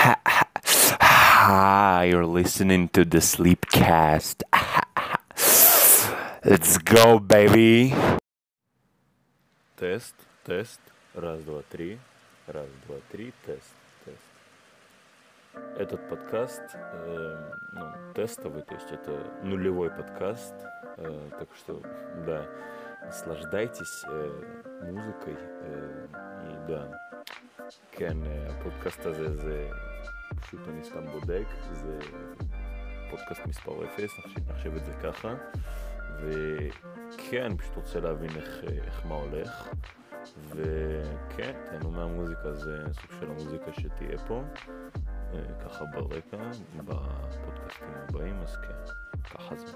Hi, you're listening to the Sleepcast. Let's go, baby! Тест, тест, раз, два, три, раз, два, три, тест, тест. Этот подкаст э, ну, тестовый, то есть это нулевой подкаст, э, так что, да, наслаждайтесь э, музыкой э, и, да, can uh, podcast as a פשוט אני סתם בודק, זה פודקאסט מספר 0, נחשב, את זה ככה. וכן, פשוט רוצה להבין איך, איך מה הולך. וכן, תהנו מהמוזיקה, זה סוג של המוזיקה שתהיה פה, ככה ברקע, בפודקאסטים הבאים, אז כן, ככה זה.